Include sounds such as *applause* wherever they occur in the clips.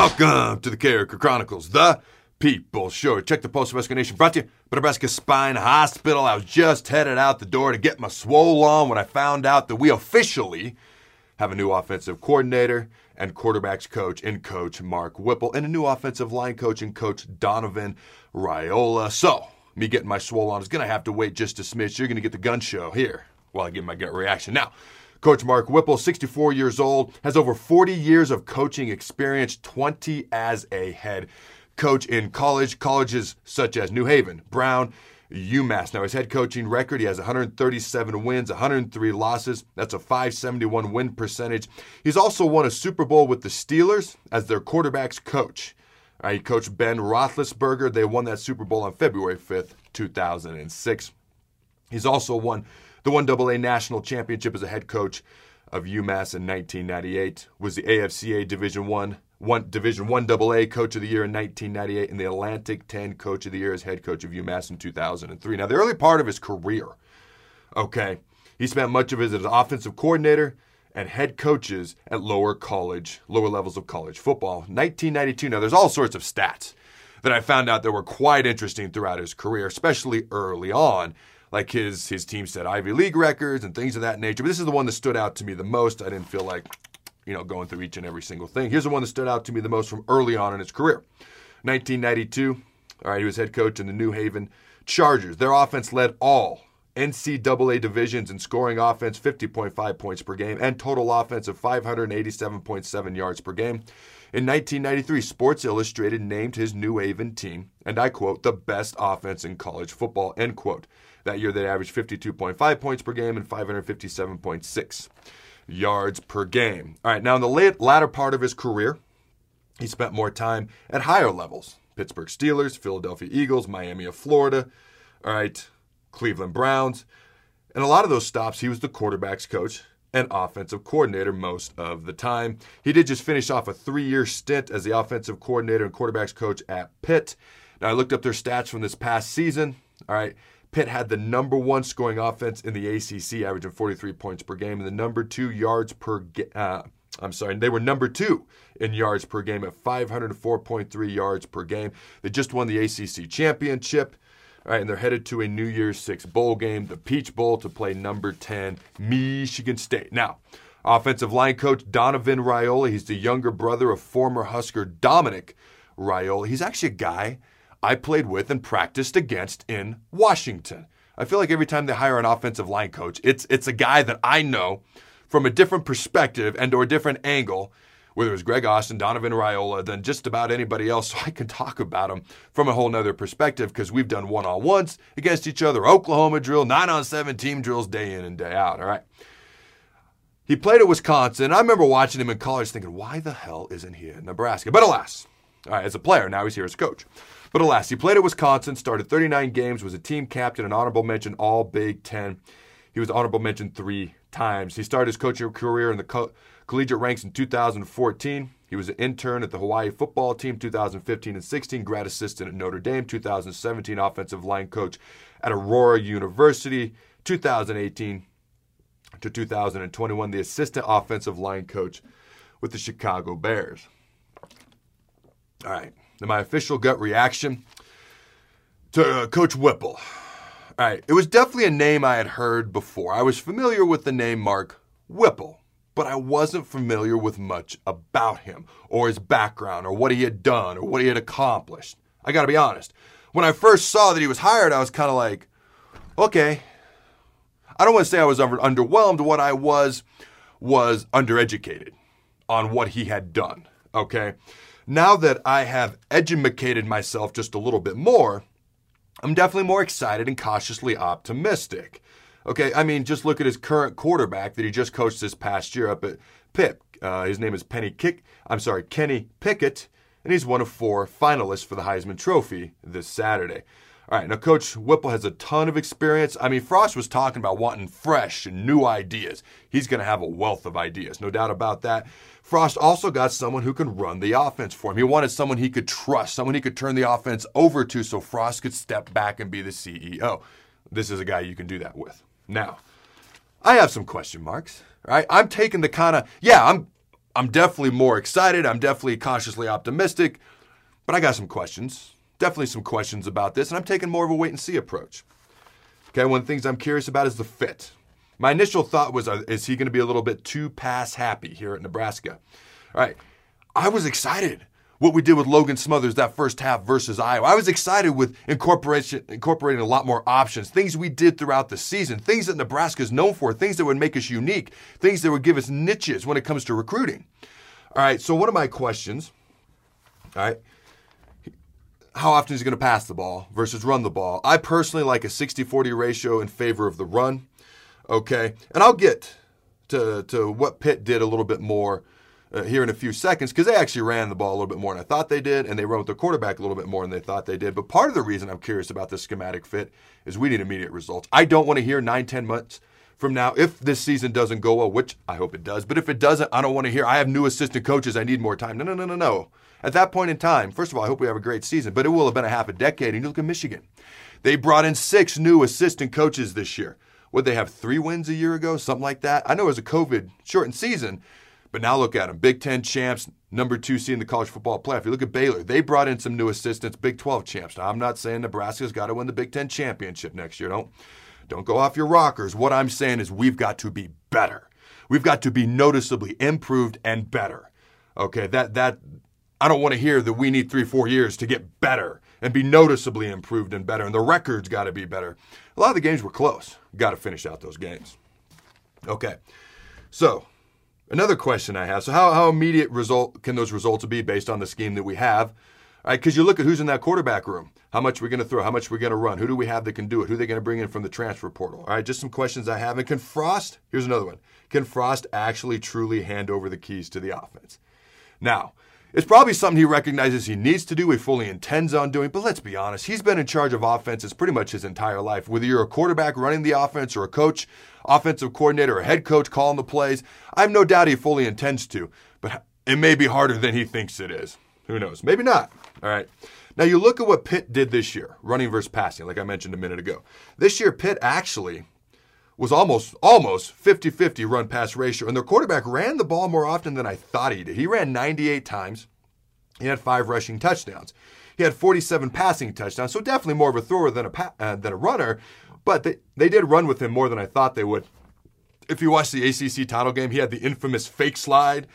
Welcome to the Character Chronicles, the People Show. Check the Post Nebraska Nation brought to you by Nebraska Spine Hospital. I was just headed out the door to get my swole on when I found out that we officially have a new offensive coordinator and quarterbacks coach in coach Mark Whipple and a new offensive line coach and coach Donovan Raiola. So, me getting my swole on is going to have to wait just a smidge. You're going to get the gun show here while I give my gut reaction. Now, Coach Mark Whipple, 64 years old, has over 40 years of coaching experience, 20 as a head coach in college, colleges such as New Haven, Brown, UMass. Now, his head coaching record, he has 137 wins, 103 losses. That's a 571 win percentage. He's also won a Super Bowl with the Steelers as their quarterback's coach. he coached Ben Roethlisberger. They won that Super Bowl on February 5th, 2006. He's also won the 1AA National Championship as a head coach of UMass in 1998. Was the AFCA Division 1 one Division One AA Coach of the Year in 1998, and the Atlantic 10 Coach of the Year as head coach of UMass in 2003. Now, the early part of his career, okay, he spent much of it as offensive coordinator and head coaches at lower college, lower levels of college football. 1992. Now, there's all sorts of stats that I found out that were quite interesting throughout his career, especially early on. Like his his team set Ivy League records and things of that nature. But this is the one that stood out to me the most. I didn't feel like you know, going through each and every single thing. Here's the one that stood out to me the most from early on in his career. 1992, all right, he was head coach in the New Haven Chargers. Their offense led all NCAA divisions in scoring offense, 50.5 points per game, and total offense of 587.7 yards per game. In 1993, Sports Illustrated named his New Haven team, and I quote, the best offense in college football, end quote. That year, they averaged 52.5 points per game and 557.6 yards per game. All right, now in the late, latter part of his career, he spent more time at higher levels Pittsburgh Steelers, Philadelphia Eagles, Miami of Florida, all right, Cleveland Browns. And a lot of those stops, he was the quarterback's coach and offensive coordinator most of the time. He did just finish off a three year stint as the offensive coordinator and quarterback's coach at Pitt. Now, I looked up their stats from this past season. All right. Pitt had the number one scoring offense in the ACC, averaging 43 points per game, and the number two yards per game. Uh, I'm sorry, they were number two in yards per game at 504.3 yards per game. They just won the ACC championship. All right, and they're headed to a New Year's Six bowl game, the Peach Bowl, to play number 10, Michigan State. Now, offensive line coach Donovan Raiola, he's the younger brother of former Husker Dominic Raiola. He's actually a guy I played with and practiced against in Washington. I feel like every time they hire an offensive line coach, it's it's a guy that I know from a different perspective and or a different angle, whether it's Greg Austin, Donovan Raiola, than just about anybody else. *laughs* So I can talk about them from a whole nother perspective because we've done one-on-ones against each other, Oklahoma drill, nine on seven team drills day in and day out. All right. He played at Wisconsin. I remember watching him in college thinking, why the hell isn't he in Nebraska? But alas, all right, as a player, now he's here as a coach. But alas, he played at Wisconsin, started 39 games, was a team captain, an honorable mention All Big Ten. He was honorable mention three times. He started his coaching career in the co- collegiate ranks in 2014. He was an intern at the Hawaii football team 2015 and 16, grad assistant at Notre Dame 2017, offensive line coach at Aurora University 2018 to 2021, the assistant offensive line coach with the Chicago Bears. All right my official gut reaction to uh, Coach Whipple. All right, it was definitely a name I had heard before. I was familiar with the name Mark Whipple, but I wasn't familiar with much about him or his background or what he had done or what he had accomplished. I got to be honest. When I first saw that he was hired, I was kind of like, okay. I don't want to say I was underwhelmed. What I was was undereducated on what he had done. Okay now that I have educated myself just a little bit more, I'm definitely more excited and cautiously optimistic. Okay, I mean, just look at his current quarterback that he just coached this past year up at Pitt. Uh, his name is Penny Kick. I'm sorry, Kenny Pickett, and he's one of four finalists for the Heisman Trophy this Saturday. All right, now Coach Whipple has a ton of experience. I mean, Frost was talking about wanting fresh and new ideas. He's going to have a wealth of ideas, no doubt about that. Frost also got someone who can run the offense for him. He wanted someone he could trust, someone he could turn the offense over to so Frost could step back and be the CEO. This is a guy you can do that with. Now, I have some question marks, right? I'm taking the kind of, yeah, I'm I'm definitely more excited. I'm definitely cautiously optimistic, but I got some questions. Definitely some questions about this, and I'm taking more of a wait and see approach. Okay, one of the things I'm curious about is the fit. My initial thought was, uh, is he going to be a little bit too pass happy here at Nebraska? All right, I was excited what we did with Logan Smothers that first half versus Iowa. I was excited with incorporation, incorporating a lot more options, things we did throughout the season, things that Nebraska is known for, things that would make us unique, things that would give us niches when it comes to recruiting. All right, so one of my questions, all right, how often is he going to pass the ball versus run the ball? I personally like a 60 40 ratio in favor of the run. Okay, and I'll get to, to what Pitt did a little bit more uh, here in a few seconds because they actually ran the ball a little bit more than I thought they did, and they run with their quarterback a little bit more than they thought they did. But part of the reason I'm curious about this schematic fit is we need immediate results. I don't want to hear nine, ten months from now if this season doesn't go well, which I hope it does. But if it doesn't, I don't want to hear I have new assistant coaches. I need more time. No, no, no, no, no. At that point in time, first of all, I hope we have a great season, but it will have been a half a decade. And you look at Michigan. They brought in six new assistant coaches this year. Would they have three wins a year ago? Something like that. I know it was a COVID shortened season, but now look at them Big Ten champs, number two seed in the college football playoff. You look at Baylor, they brought in some new assistants, Big 12 champs. Now, I'm not saying Nebraska's got to win the Big Ten championship next year. Don't, don't go off your rockers. What I'm saying is we've got to be better. We've got to be noticeably improved and better. Okay, that that I don't want to hear that we need three, four years to get better and be noticeably improved and better, and the record's got to be better. A lot of the games were close. Got to finish out those games. Okay, so Another question I have: So how how immediate result can those results be based on the scheme that we have? All right, because you look at who's in that quarterback room. How much we're going to throw? How much we're going to run? Who do we have that can do it? Who are they going to bring in from the transfer portal? All right, just some questions I have. And can Frost? Here's another one. Can Frost actually truly hand over the keys to the offense? Now, it's probably something he recognizes he needs to do, he fully intends on doing, but let's be honest, he's been in charge of offenses pretty much his entire life. Whether you're a quarterback running the offense or a coach, offensive coordinator, or head coach calling the plays, I have no doubt he fully intends to, but it may be harder than he thinks it is. Who knows? Maybe not. All right. Now you look at what Pitt did this year, running versus passing, like I mentioned a minute ago. This year, Pitt actually was almost almost 50-50 run pass ratio and their quarterback ran the ball more often than I thought he did. He ran 98 times. He had 5 rushing touchdowns. He had 47 passing touchdowns, so definitely more of a thrower than a pa- uh, than a runner, but they, they did run with him more than I thought they would. If you watch the ACC title game, he had the infamous fake slide.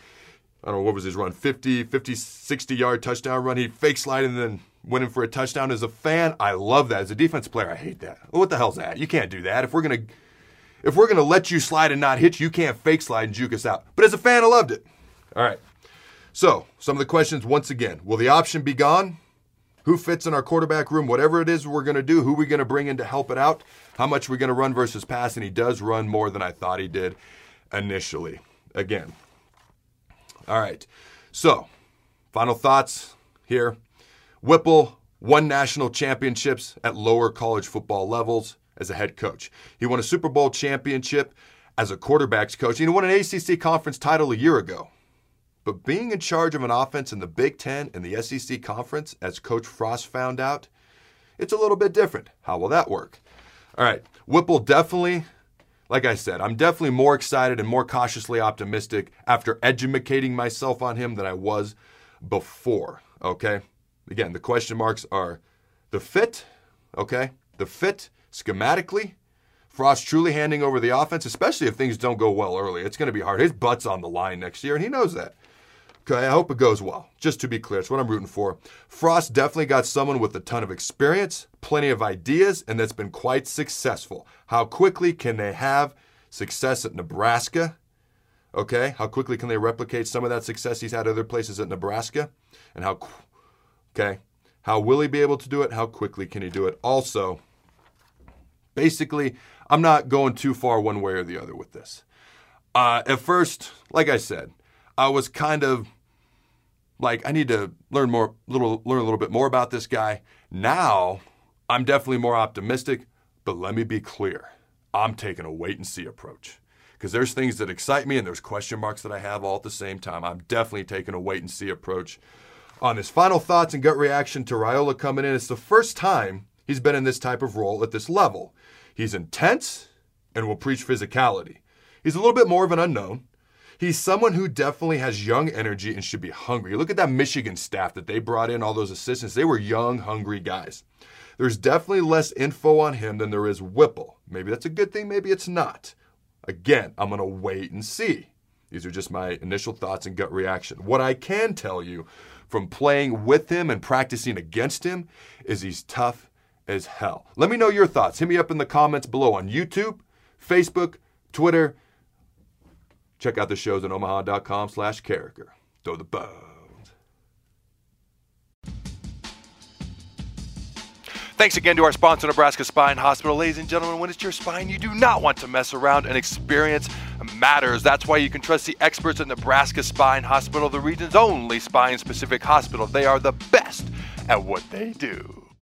I don't know what was his run, 50, 50, 60 yard touchdown run. He fake slide and then went in for a touchdown. As a fan, I love that. As a defense player, I hate that. What the hell's that? You can't do that. If we're gonna if we're going to let you slide and not hit you, can't fake slide and juke us out. But as a fan, I loved it. All right. So, some of the questions once again Will the option be gone? Who fits in our quarterback room? Whatever it is we're going to do, who are we going to bring in to help it out? How much we're going to run versus pass? And he does run more than I thought he did initially. Again. All right. So, final thoughts here. Whipple won national championships at lower college football levels as a head coach. He won a Super Bowl championship as a quarterbacks coach. He won an ACC conference title a year ago. But being in charge of an offense in the Big Ten and the SEC conference, as Coach Frost found out, it's a little bit different. How will that work? All right, Whipple definitely, like I said, I'm definitely more excited and more cautiously optimistic after educating myself on him than I was before. Okay, again, the question marks are the fit, okay, the fit schematically, Frost truly handing over the offense, especially if things don't go well early. It's going to be hard. His butt's on the line next year, and he knows that. Okay, I hope it goes well. Just to be clear, it's what I'm rooting for. Frost definitely got someone with a ton of experience, plenty of ideas, and that's been quite successful. How quickly can they have success at Nebraska? Okay, how quickly can they replicate some of that success he's had other places at Nebraska? And how, okay, how will he be able to do it? How quickly can he do it? Also, Basically, I'm not going too far one way or the other with this. Uh, at first, like I said, I was kind of like I need to learn more, little, learn a little bit more about this guy. Now, I'm definitely more optimistic. But let me be clear, I'm taking a wait and see approach because there's things that excite me and there's question marks that I have all at the same time. I'm definitely taking a wait and see approach on his final thoughts and gut reaction to Raiola coming in. It's the first time he's been in this type of role at this level. He's intense and will preach physicality. He's a little bit more of an unknown. He's someone who definitely has young energy and should be hungry. Look at that Michigan staff that they brought in, all those assistants. They were young, hungry guys. There's definitely less info on him than there is Whipple. Maybe that's a good thing, maybe it's not. Again, I'm going to wait and see. These are just my initial thoughts and gut reaction. What I can tell you from playing with him and practicing against him is he's tough as hell. Let me know your thoughts. Hit me up in the comments below on YouTube, Facebook, Twitter. Check out the shows at omaha.com slash character. Throw the bones. Thanks again to our sponsor, Nebraska Spine Hospital. Ladies and gentlemen, when it's your spine, you do not want to mess around and experience matters. That's why you can trust the experts at Nebraska Spine Hospital, the region's only spine specific hospital. They are the best at what they do.